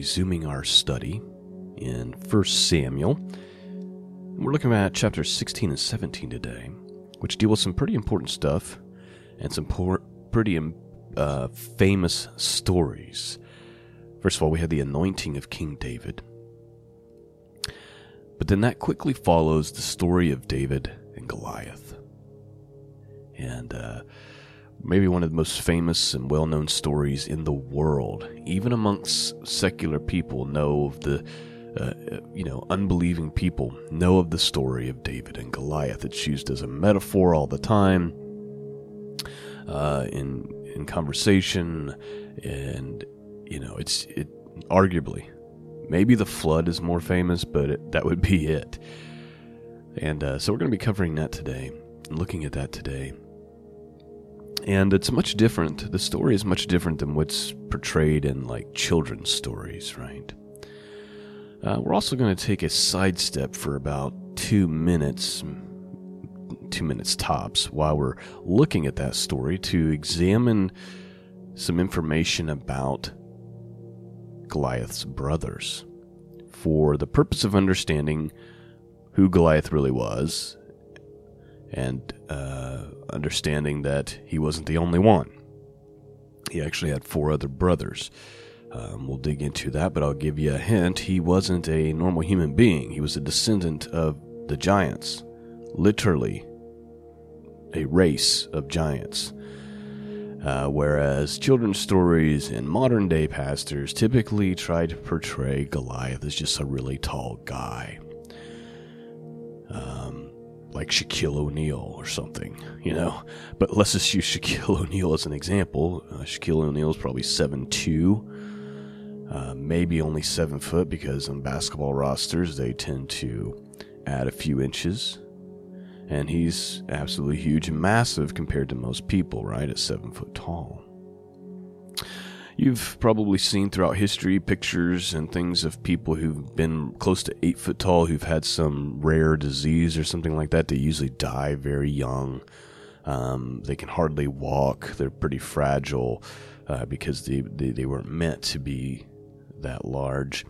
resuming our study in 1 Samuel. We're looking at chapters 16 and 17 today, which deal with some pretty important stuff and some pretty um, uh, famous stories. First of all, we had the anointing of King David. But then that quickly follows the story of David and Goliath and uh, maybe one of the most famous and well known stories in the world. Even amongst secular people, know of the uh, you know, unbelieving people know of the story of David and Goliath. It's used as a metaphor all the time uh, in in conversation, and you know, it's it arguably maybe the flood is more famous, but it, that would be it. And uh, so we're going to be covering that today, looking at that today and it's much different. The story is much different than what's portrayed in like children's stories, right? Uh, we're also going to take a sidestep for about two minutes, two minutes tops, while we're looking at that story to examine some information about Goliath's brothers for the purpose of understanding who Goliath really was and uh, understanding that he wasn't the only one. He actually had four other brothers. Um, we'll dig into that, but I'll give you a hint. He wasn't a normal human being, he was a descendant of the giants. Literally, a race of giants. Uh, whereas children's stories and modern day pastors typically try to portray Goliath as just a really tall guy. Um, like Shaquille O'Neal or something, you know. But let's just use Shaquille O'Neal as an example. Uh, Shaquille O'Neal is probably seven two, uh, maybe only seven foot because on basketball rosters they tend to add a few inches. And he's absolutely huge and massive compared to most people, right? At seven foot tall. You've probably seen throughout history pictures and things of people who've been close to eight foot tall who've had some rare disease or something like that. They usually die very young. Um, they can hardly walk. They're pretty fragile uh, because they, they, they weren't meant to be that large.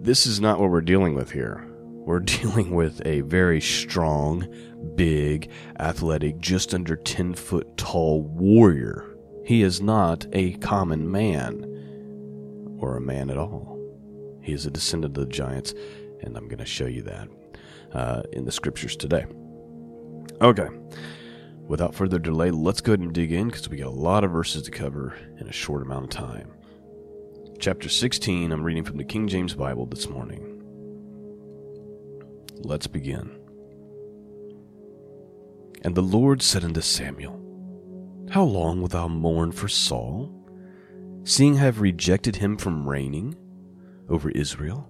This is not what we're dealing with here. We're dealing with a very strong, big, athletic, just under 10 foot tall warrior he is not a common man, or a man at all. He is a descendant of the giants, and I'm going to show you that uh, in the scriptures today. Okay, without further delay, let's go ahead and dig in because we got a lot of verses to cover in a short amount of time. Chapter 16, I'm reading from the King James Bible this morning. Let's begin. And the Lord said unto Samuel, how long wilt thou mourn for Saul, seeing I have rejected him from reigning over Israel?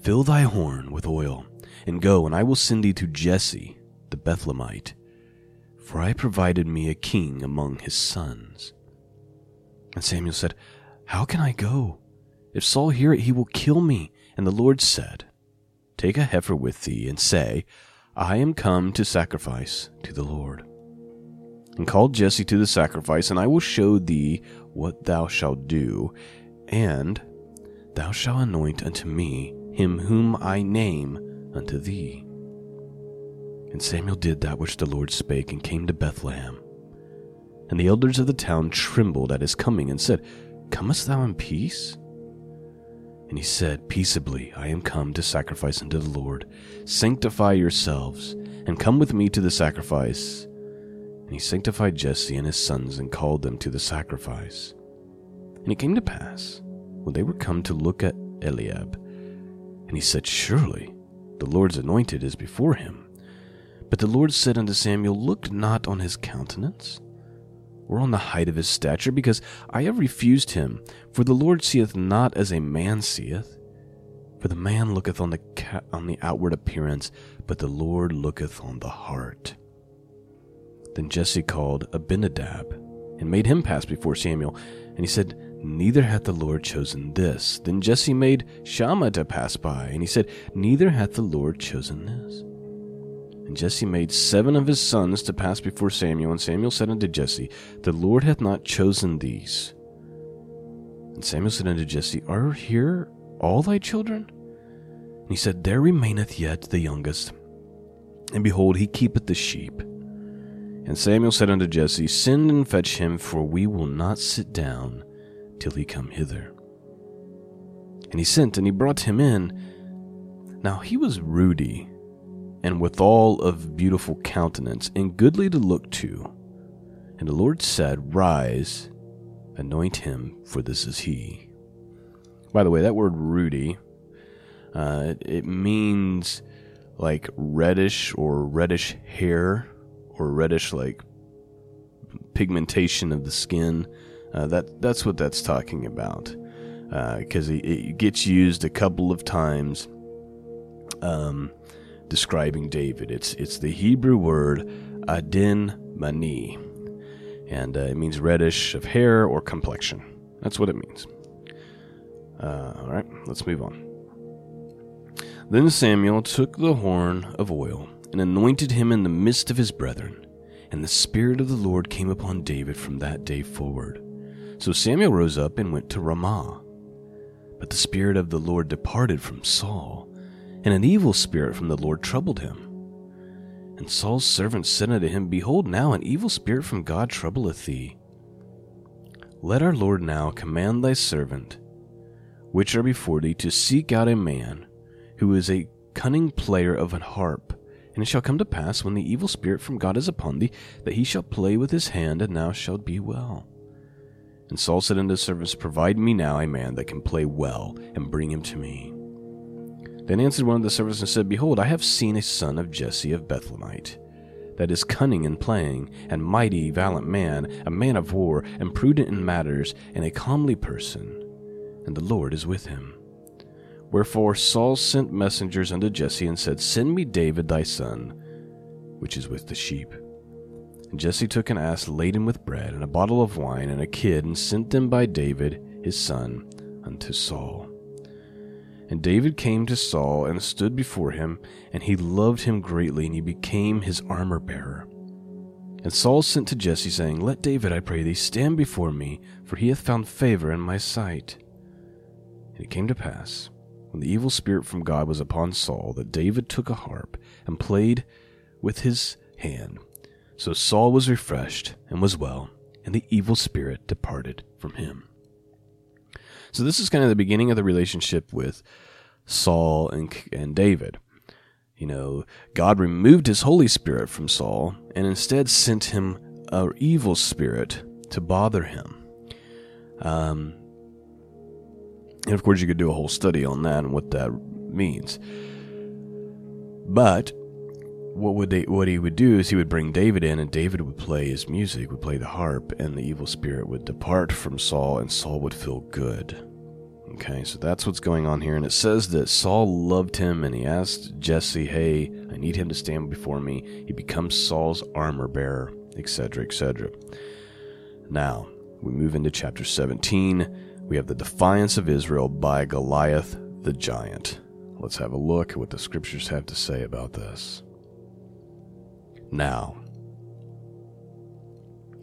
Fill thy horn with oil, and go, and I will send thee to Jesse the Bethlehemite, for I provided me a king among his sons. And Samuel said, How can I go? If Saul hear it, he will kill me. And the Lord said, Take a heifer with thee, and say, I am come to sacrifice to the Lord and call Jesse to the sacrifice, and I will show thee what thou shalt do, and thou shalt anoint unto me him whom I name unto thee. And Samuel did that which the Lord spake, and came to Bethlehem. And the elders of the town trembled at his coming, and said, Comest thou in peace? And he said, Peaceably I am come to sacrifice unto the Lord. Sanctify yourselves, and come with me to the sacrifice. And he sanctified Jesse and his sons and called them to the sacrifice. And it came to pass, when they were come to look at Eliab, and he said, Surely the Lord's anointed is before him. But the Lord said unto Samuel, Look not on his countenance, or on the height of his stature, because I have refused him. For the Lord seeth not as a man seeth. For the man looketh on the, ca- on the outward appearance, but the Lord looketh on the heart. Then Jesse called Abinadab and made him pass before Samuel. And he said, Neither hath the Lord chosen this. Then Jesse made Shammah to pass by, and he said, Neither hath the Lord chosen this. And And Jesse made seven of his sons to pass before Samuel. And Samuel said unto Jesse, The Lord hath not chosen these. And Samuel said unto Jesse, Are here all thy children? And he said, There remaineth yet the youngest. And behold, he keepeth the sheep. And Samuel said unto Jesse, Send and fetch him, for we will not sit down till he come hither. And he sent, and he brought him in. Now he was ruddy, and withal of beautiful countenance, and goodly to look to. And the Lord said, Rise, anoint him, for this is he. By the way, that word ruddy, uh, it, it means like reddish or reddish hair or reddish like pigmentation of the skin. Uh, that that's what that's talking about because uh, it, it, gets used a couple of times um, describing David. It's it's the Hebrew word adin mani, and uh, it means reddish of hair or complexion. That's what it means. Uh, all right, let's move on. Then Samuel took the horn of oil and anointed him in the midst of his brethren, and the Spirit of the Lord came upon David from that day forward. So Samuel rose up and went to Ramah. But the Spirit of the Lord departed from Saul, and an evil spirit from the Lord troubled him. And Saul's servant said unto him, Behold, now an evil spirit from God troubleth thee. Let our Lord now command thy servant, which are before thee, to seek out a man who is a cunning player of an harp. And it shall come to pass, when the evil spirit from God is upon thee, that he shall play with his hand, and thou shalt be well. And Saul said unto his servants, Provide me now a man that can play well, and bring him to me. Then answered one of the servants and said, Behold, I have seen a son of Jesse of Bethlehemite, that is cunning in playing, and mighty, valiant man, a man of war, and prudent in matters, and a comely person, and the Lord is with him. Wherefore Saul sent messengers unto Jesse and said, Send me David thy son, which is with the sheep. And Jesse took an ass laden with bread, and a bottle of wine, and a kid, and sent them by David his son unto Saul. And David came to Saul and stood before him, and he loved him greatly, and he became his armor bearer. And Saul sent to Jesse, saying, Let David, I pray thee, stand before me, for he hath found favor in my sight. And it came to pass, when the evil spirit from God was upon Saul, that David took a harp and played with his hand. So Saul was refreshed and was well, and the evil spirit departed from him. So this is kind of the beginning of the relationship with Saul and, and David. You know, God removed his Holy Spirit from Saul and instead sent him an evil spirit to bother him. Um, and of course, you could do a whole study on that and what that means. But what would they, what he would do is he would bring David in, and David would play his music, would play the harp, and the evil spirit would depart from Saul, and Saul would feel good. Okay, so that's what's going on here, and it says that Saul loved him, and he asked Jesse, "Hey, I need him to stand before me." He becomes Saul's armor bearer, etc., etc. Now we move into chapter 17 we have the defiance of Israel by Goliath the giant. Let's have a look at what the scriptures have to say about this. Now,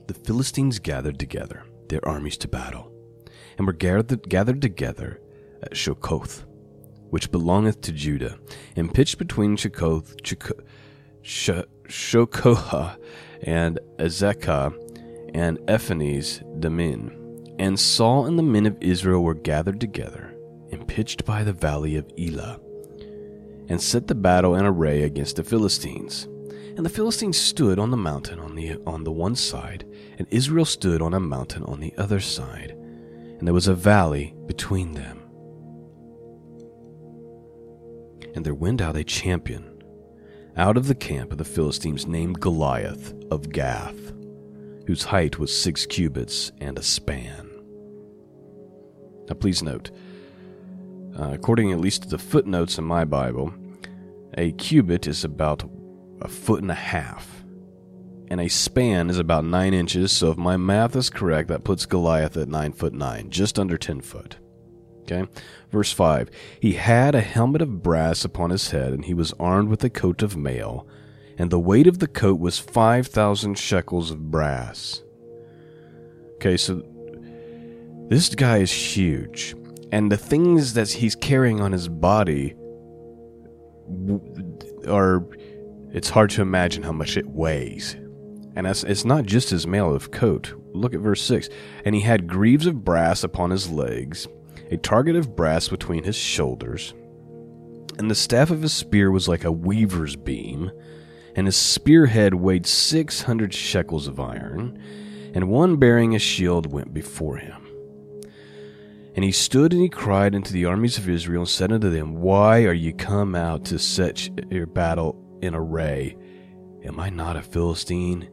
the Philistines gathered together their armies to battle, and were gathered, together at Shokoth, which belongeth to Judah, and pitched between Shokoth, Shokoha, and Azekah, and Ephanes Damin and Saul and the men of Israel were gathered together and pitched by the valley of Elah, and set the battle in array against the Philistines. And the Philistines stood on the mountain on the on the one side, and Israel stood on a mountain on the other side, and there was a valley between them. And there went out a champion out of the camp of the Philistines named Goliath of Gath, whose height was six cubits and a span. Now, please note, uh, according at least to the footnotes in my Bible, a cubit is about a foot and a half, and a span is about nine inches. So, if my math is correct, that puts Goliath at nine foot nine, just under ten foot. Okay, verse five. He had a helmet of brass upon his head, and he was armed with a coat of mail, and the weight of the coat was 5,000 shekels of brass. Okay, so this guy is huge, and the things that he's carrying on his body are. It's hard to imagine how much it weighs. And it's not just his mail of coat. Look at verse 6. And he had greaves of brass upon his legs, a target of brass between his shoulders. And the staff of his spear was like a weaver's beam, and his spearhead weighed six hundred shekels of iron, and one bearing a shield went before him. And he stood and he cried unto the armies of Israel, and said unto them, Why are ye come out to set your battle in array? Am I not a Philistine?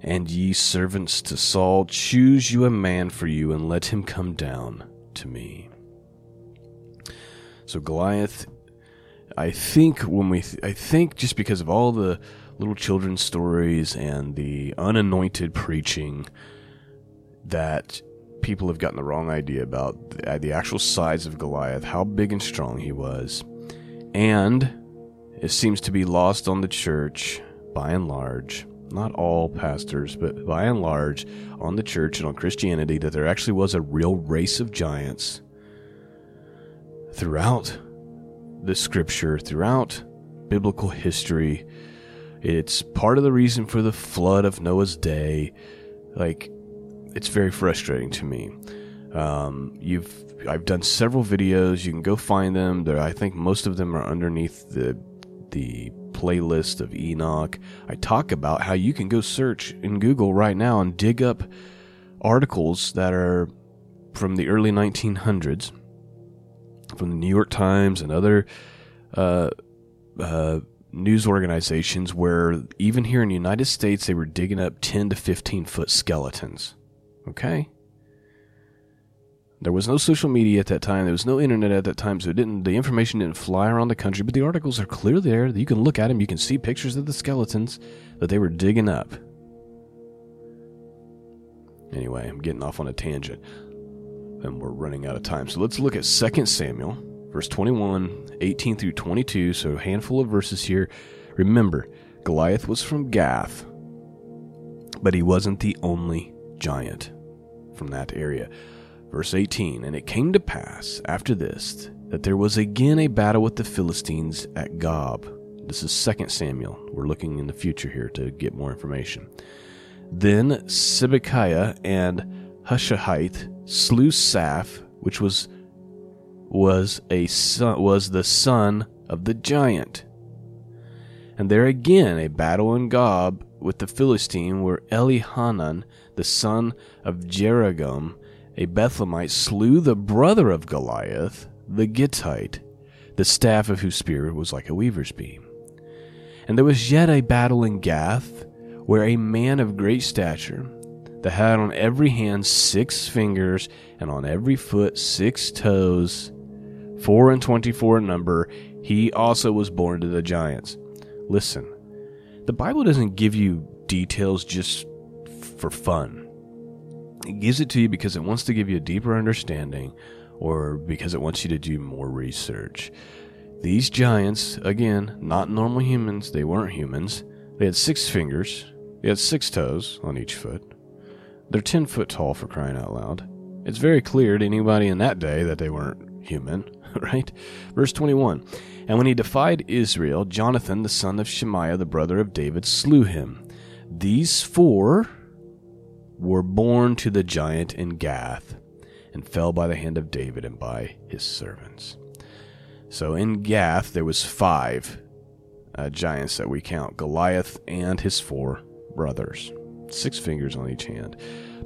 And ye servants to Saul, choose you a man for you, and let him come down to me. So Goliath, I think when we, th- I think just because of all the little children's stories and the unanointed preaching, that people have gotten the wrong idea about the, uh, the actual size of Goliath, how big and strong he was, and it seems to be lost on the church by and large not all pastors, but by and large, on the church and on Christianity, that there actually was a real race of giants throughout the scripture, throughout biblical history. It's part of the reason for the flood of Noah's day. Like, it's very frustrating to me. Um, you've I've done several videos. You can go find them. There, I think most of them are underneath the the playlist of Enoch. I talk about how you can go search in Google right now and dig up articles that are from the early 1900s, from the New York Times and other uh, uh, news organizations, where even here in the United States, they were digging up 10 to 15 foot skeletons. Okay? There was no social media at that time. There was no internet at that time, so it didn't. The information didn't fly around the country. But the articles are clear there. You can look at them. You can see pictures of the skeletons that they were digging up. Anyway, I'm getting off on a tangent, and we're running out of time. So let's look at 2 Samuel, verse 21, 18 through 22. So a handful of verses here. Remember, Goliath was from Gath, but he wasn't the only giant from that area. Verse 18 And it came to pass after this that there was again a battle with the Philistines at Gob. This is 2 Samuel. We're looking in the future here to get more information. Then Sibbechai and Hushathite slew Saph, which was was a son, was the son of the giant. And there again a battle in Gob with the Philistine, where Elihanan, the son of Jeragam, a Bethlehemite slew the brother of Goliath, the Gittite, the staff of whose spear was like a weaver's beam. And there was yet a battle in Gath, where a man of great stature, that had on every hand six fingers, and on every foot six toes, four and twenty four in number, he also was born to the giants. Listen, the Bible doesn't give you details just for fun. It gives it to you because it wants to give you a deeper understanding or because it wants you to do more research. These giants, again, not normal humans, they weren't humans. They had six fingers, they had six toes on each foot. They're 10 foot tall for crying out loud. It's very clear to anybody in that day that they weren't human, right? Verse 21 And when he defied Israel, Jonathan, the son of Shimeah, the brother of David, slew him. These four were born to the giant in Gath and fell by the hand of David and by his servants. So in Gath there was five uh, giants that we count Goliath and his four brothers, six fingers on each hand.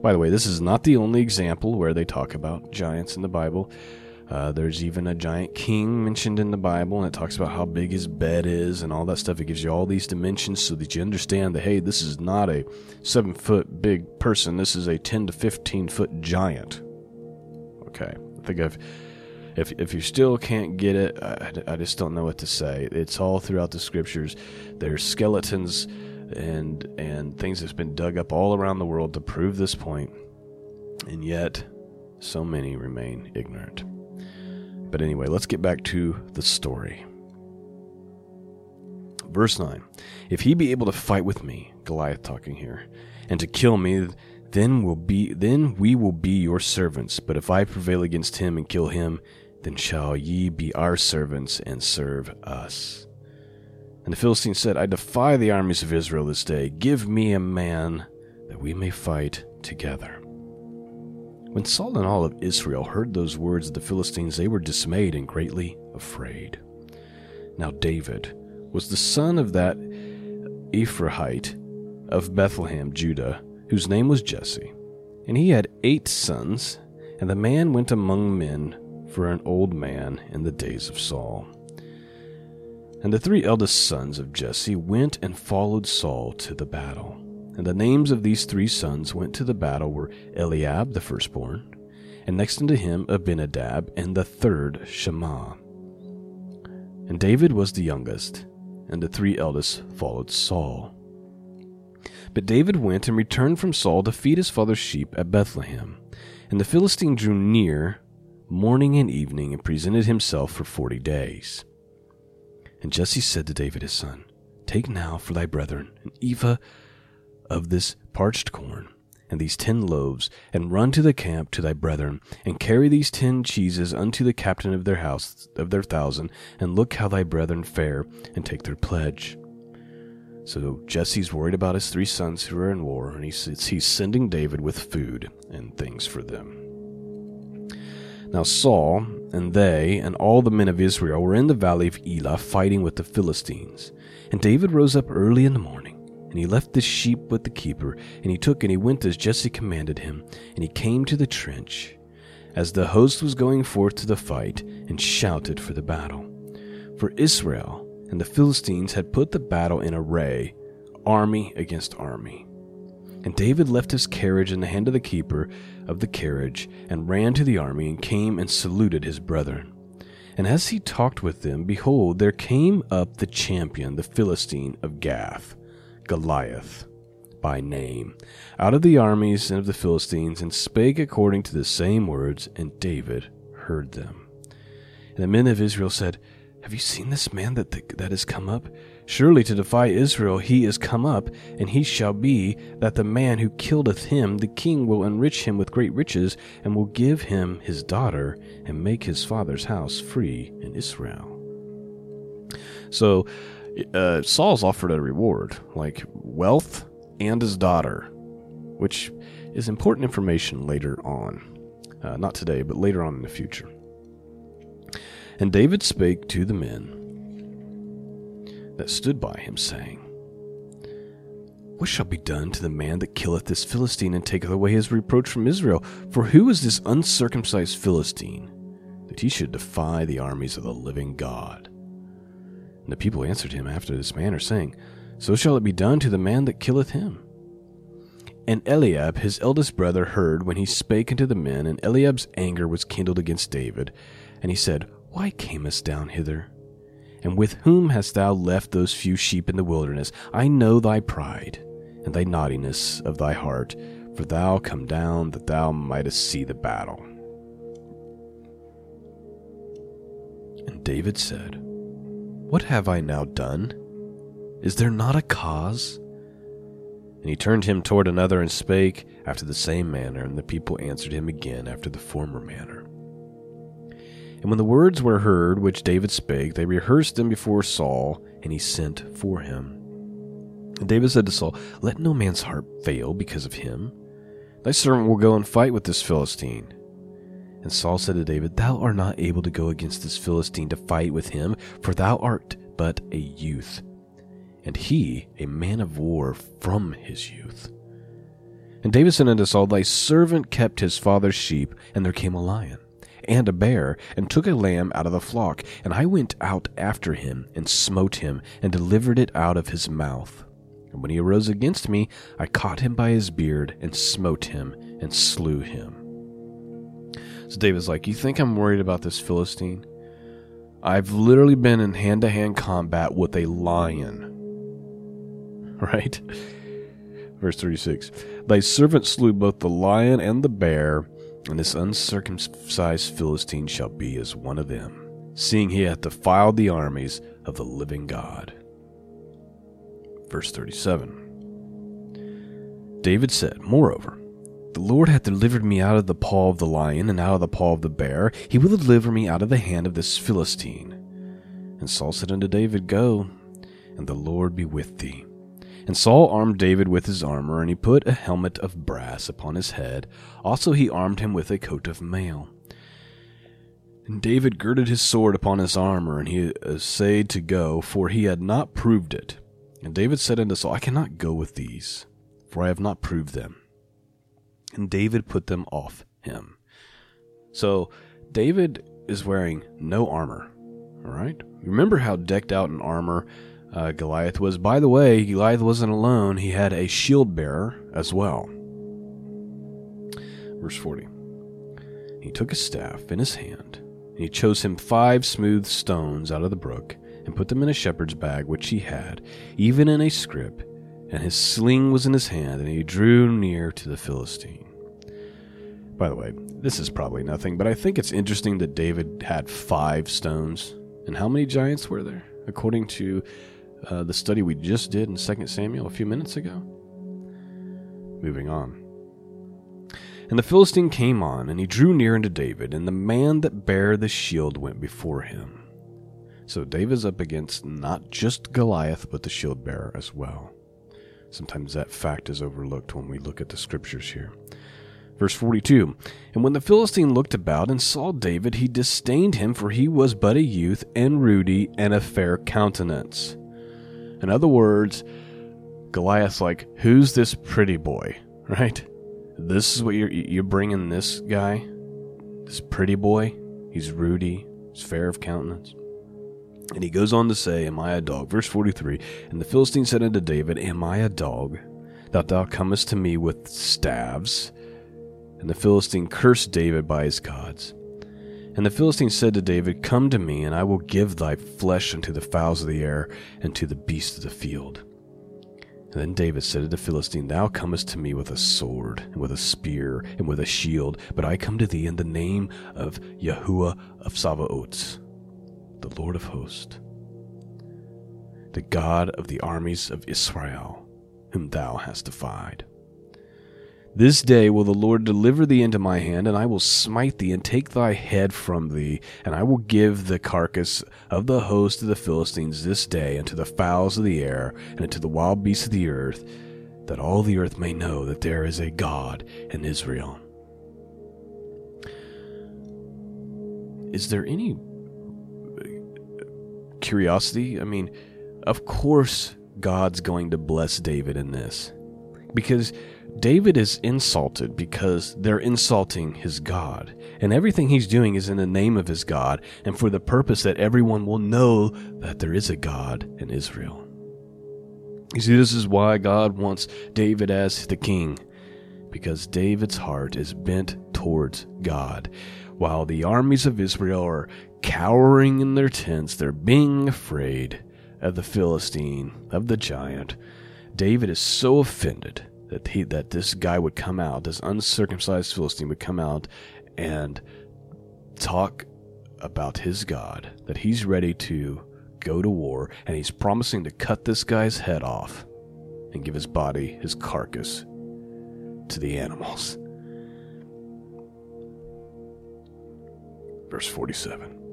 By the way, this is not the only example where they talk about giants in the Bible. Uh, there's even a giant king mentioned in the Bible, and it talks about how big his bed is and all that stuff. It gives you all these dimensions so that you understand that, hey, this is not a seven foot big person. This is a 10 to 15 foot giant. Okay. I think I've. If, if you still can't get it, I, I just don't know what to say. It's all throughout the scriptures. There's skeletons and and things that's been dug up all around the world to prove this point, and yet so many remain ignorant. But anyway, let's get back to the story. Verse 9 If he be able to fight with me, Goliath talking here, and to kill me, then will be then we will be your servants. But if I prevail against him and kill him, then shall ye be our servants and serve us. And the Philistine said, I defy the armies of Israel this day. Give me a man that we may fight together. When Saul and all of Israel heard those words of the Philistines, they were dismayed and greatly afraid. Now David was the son of that Ephrathite of Bethlehem, Judah, whose name was Jesse. And he had eight sons, and the man went among men for an old man in the days of Saul. And the three eldest sons of Jesse went and followed Saul to the battle. And the names of these three sons went to the battle were Eliab the firstborn, and next unto him Abinadab, and the third Shammah. And David was the youngest, and the three eldest followed Saul. But David went and returned from Saul to feed his father's sheep at Bethlehem. And the Philistine drew near morning and evening and presented himself for forty days. And Jesse said to David his son, Take now for thy brethren an ephah of this parched corn, and these ten loaves, and run to the camp to thy brethren, and carry these ten cheeses unto the captain of their house of their thousand, and look how thy brethren fare, and take their pledge. So Jesse's worried about his three sons who are in war, and he's, he's sending David with food and things for them. Now Saul and they and all the men of Israel were in the valley of Elah fighting with the Philistines. And David rose up early in the morning, and he left the sheep with the keeper, and he took and he went as Jesse commanded him, and he came to the trench, as the host was going forth to the fight, and shouted for the battle. For Israel and the Philistines had put the battle in array, army against army. And David left his carriage in the hand of the keeper of the carriage, and ran to the army, and came and saluted his brethren. And as he talked with them, behold, there came up the champion, the Philistine of Gath, Goliath, by name, out of the armies and of the Philistines, and spake according to the same words, and David heard them. And the men of Israel said, Have you seen this man that, that has come up? Surely to defy Israel he is come up, and he shall be that the man who killeth him, the king will enrich him with great riches, and will give him his daughter, and make his father's house free in Israel. So uh, Saul's offered a reward, like wealth and his daughter, which is important information later on. Uh, not today, but later on in the future. And David spake to the men that stood by him, saying, What shall be done to the man that killeth this Philistine and taketh away his reproach from Israel? For who is this uncircumcised Philistine, that he should defy the armies of the living God? And the people answered him after this manner, saying, So shall it be done to the man that killeth him. And Eliab his eldest brother heard when he spake unto the men, and Eliab's anger was kindled against David. And he said, Why camest down hither? And with whom hast thou left those few sheep in the wilderness? I know thy pride, and thy naughtiness of thy heart, for thou come down that thou mightest see the battle. And David said, What have I now done? Is there not a cause? And he turned him toward another and spake after the same manner, and the people answered him again after the former manner. And when the words were heard which David spake, they rehearsed them before Saul, and he sent for him. And David said to Saul, Let no man's heart fail because of him. Thy servant will go and fight with this Philistine. And Saul said to David, Thou art not able to go against this Philistine to fight with him, for thou art but a youth, and he a man of war from his youth. And David said unto Saul, Thy servant kept his father's sheep, and there came a lion and a bear, and took a lamb out of the flock. And I went out after him, and smote him, and delivered it out of his mouth. And when he arose against me, I caught him by his beard, and smote him, and slew him. So David's like, You think I'm worried about this Philistine? I've literally been in hand to hand combat with a lion. Right? Verse 36 Thy servant slew both the lion and the bear and this uncircumcised Philistine shall be as one of them, seeing he hath defiled the armies of the living God. Verse 37 David said, Moreover, the Lord hath delivered me out of the paw of the lion and out of the paw of the bear. He will deliver me out of the hand of this Philistine. And Saul said unto David, Go, and the Lord be with thee. And Saul armed David with his armor, and he put a helmet of brass upon his head. Also he armed him with a coat of mail. And David girded his sword upon his armor, and he essayed to go, for he had not proved it. And David said unto Saul, I cannot go with these, for I have not proved them. And David put them off him. So David is wearing no armor. All right? Remember how decked out in armor uh, Goliath was. By the way, Goliath wasn't alone, he had a shield bearer as well. Verse 40 He took a staff in his hand, and he chose him five smooth stones out of the brook, and put them in a shepherd's bag which he had, even in a scrip, and his sling was in his hand, and he drew near to the Philistine. By the way, this is probably nothing, but I think it's interesting that David had five stones. And how many giants were there? According to uh, the study we just did in 2 Samuel a few minutes ago. Moving on. And the Philistine came on, and he drew near unto David, and the man that bare the shield went before him. So David's up against not just Goliath, but the shield bearer as well. Sometimes that fact is overlooked when we look at the scriptures here. Verse 42 And when the Philistine looked about and saw David, he disdained him, for he was but a youth, and ruddy, and a fair countenance. In other words, Goliath's like, "Who's this pretty boy?" Right? This is what you're you're bringing this guy, this pretty boy. He's ruddy, he's fair of countenance. And he goes on to say, Am I a dog? Verse 43 And the Philistine said unto David, Am I a dog, that thou comest to me with staves? And the Philistine cursed David by his gods. And the Philistine said to David, Come to me, and I will give thy flesh unto the fowls of the air, and to the beasts of the field. And then David said to the Philistine, Thou comest to me with a sword, and with a spear, and with a shield, but I come to thee in the name of Yahuwah of Sabaoth, the Lord of hosts, the God of the armies of Israel, whom thou hast defied. This day will the Lord deliver thee into my hand, and I will smite thee and take thy head from thee, and I will give the carcass of the host of the Philistines this day unto the fowls of the air and unto the wild beasts of the earth, that all the earth may know that there is a God in Israel. Is there any curiosity? I mean, of course, God's going to bless David in this. Because David is insulted because they're insulting his God, and everything he's doing is in the name of his God and for the purpose that everyone will know that there is a God in Israel. You see, this is why God wants David as the king, because David's heart is bent towards God. While the armies of Israel are cowering in their tents, they're being afraid of the Philistine, of the giant. David is so offended that he that this guy would come out, this uncircumcised Philistine would come out and talk about his God, that he's ready to go to war, and he's promising to cut this guy's head off and give his body, his carcass, to the animals. Verse 47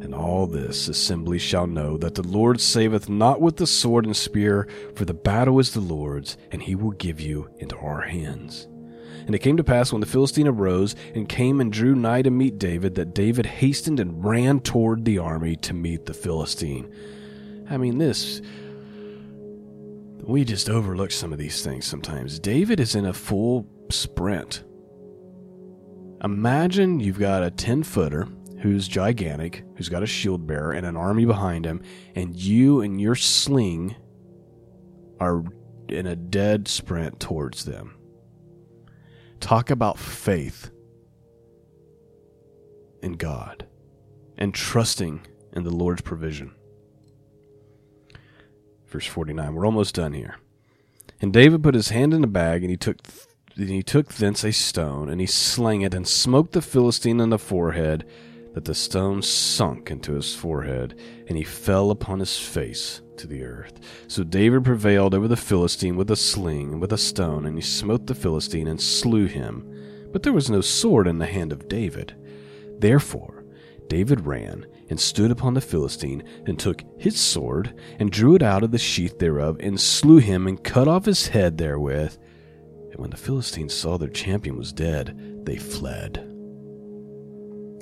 and all this assembly shall know that the Lord saveth not with the sword and spear, for the battle is the Lord's, and he will give you into our hands. And it came to pass when the Philistine arose and came and drew nigh to meet David, that David hastened and ran toward the army to meet the Philistine. I mean, this. We just overlook some of these things sometimes. David is in a full sprint. Imagine you've got a 10 footer who's gigantic, who's got a shield bearer and an army behind him, and you and your sling are in a dead sprint towards them. Talk about faith in God and trusting in the Lord's provision. Verse 49. We're almost done here. And David put his hand in the bag, and he took and he took thence a stone, and he slang it, and smote the Philistine in the forehead, that the stone sunk into his forehead, and he fell upon his face to the earth. So David prevailed over the Philistine with a sling and with a stone, and he smote the Philistine and slew him. But there was no sword in the hand of David. Therefore David ran and stood upon the Philistine, and took his sword, and drew it out of the sheath thereof, and slew him, and cut off his head therewith. And when the Philistines saw their champion was dead, they fled.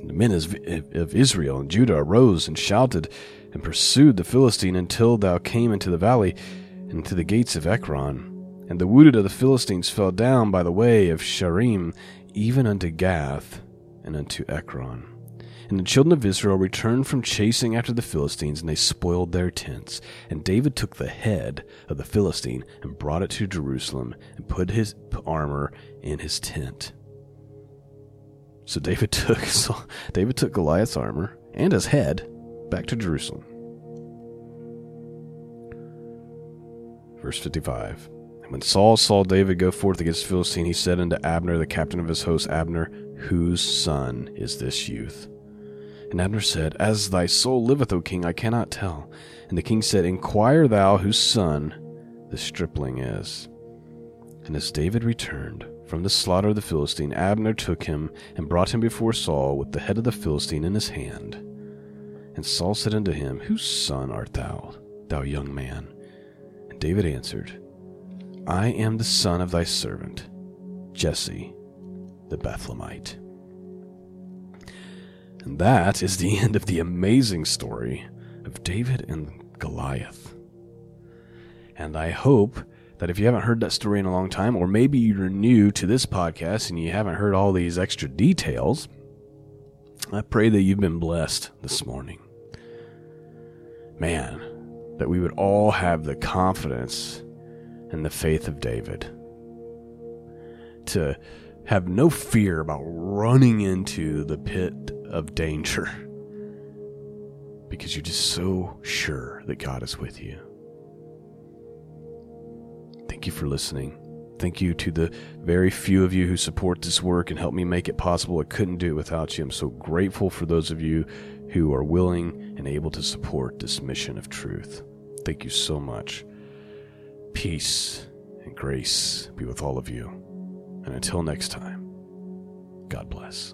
The men of Israel and Judah arose and shouted, and pursued the Philistine until thou came into the valley, and to the gates of Ekron. And the wounded of the Philistines fell down by the way of Shaaraim, even unto Gath, and unto Ekron. And the children of Israel returned from chasing after the Philistines, and they spoiled their tents. And David took the head of the Philistine and brought it to Jerusalem, and put his armor in his tent. So David took so David took Goliath's armor and his head back to Jerusalem. Verse 55. And when Saul saw David go forth against the Philistine, he said unto Abner, the captain of his host, Abner, Whose son is this youth? And Abner said, As thy soul liveth, O king, I cannot tell. And the king said, Inquire thou whose son the stripling is. And as David returned from the slaughter of the Philistine, Abner took him and brought him before Saul with the head of the Philistine in his hand. And Saul said unto him, Whose son art thou, thou young man? And David answered, I am the son of thy servant, Jesse the Bethlehemite. And that is the end of the amazing story of David and Goliath. And I hope that if you haven't heard that story in a long time, or maybe you're new to this podcast and you haven't heard all these extra details, I pray that you've been blessed this morning. Man, that we would all have the confidence and the faith of David to have no fear about running into the pit of danger because you're just so sure that God is with you. Thank you for listening. Thank you to the very few of you who support this work and help me make it possible. I couldn't do it without you. I'm so grateful for those of you who are willing and able to support this mission of truth. Thank you so much. Peace and grace be with all of you. And until next time, God bless.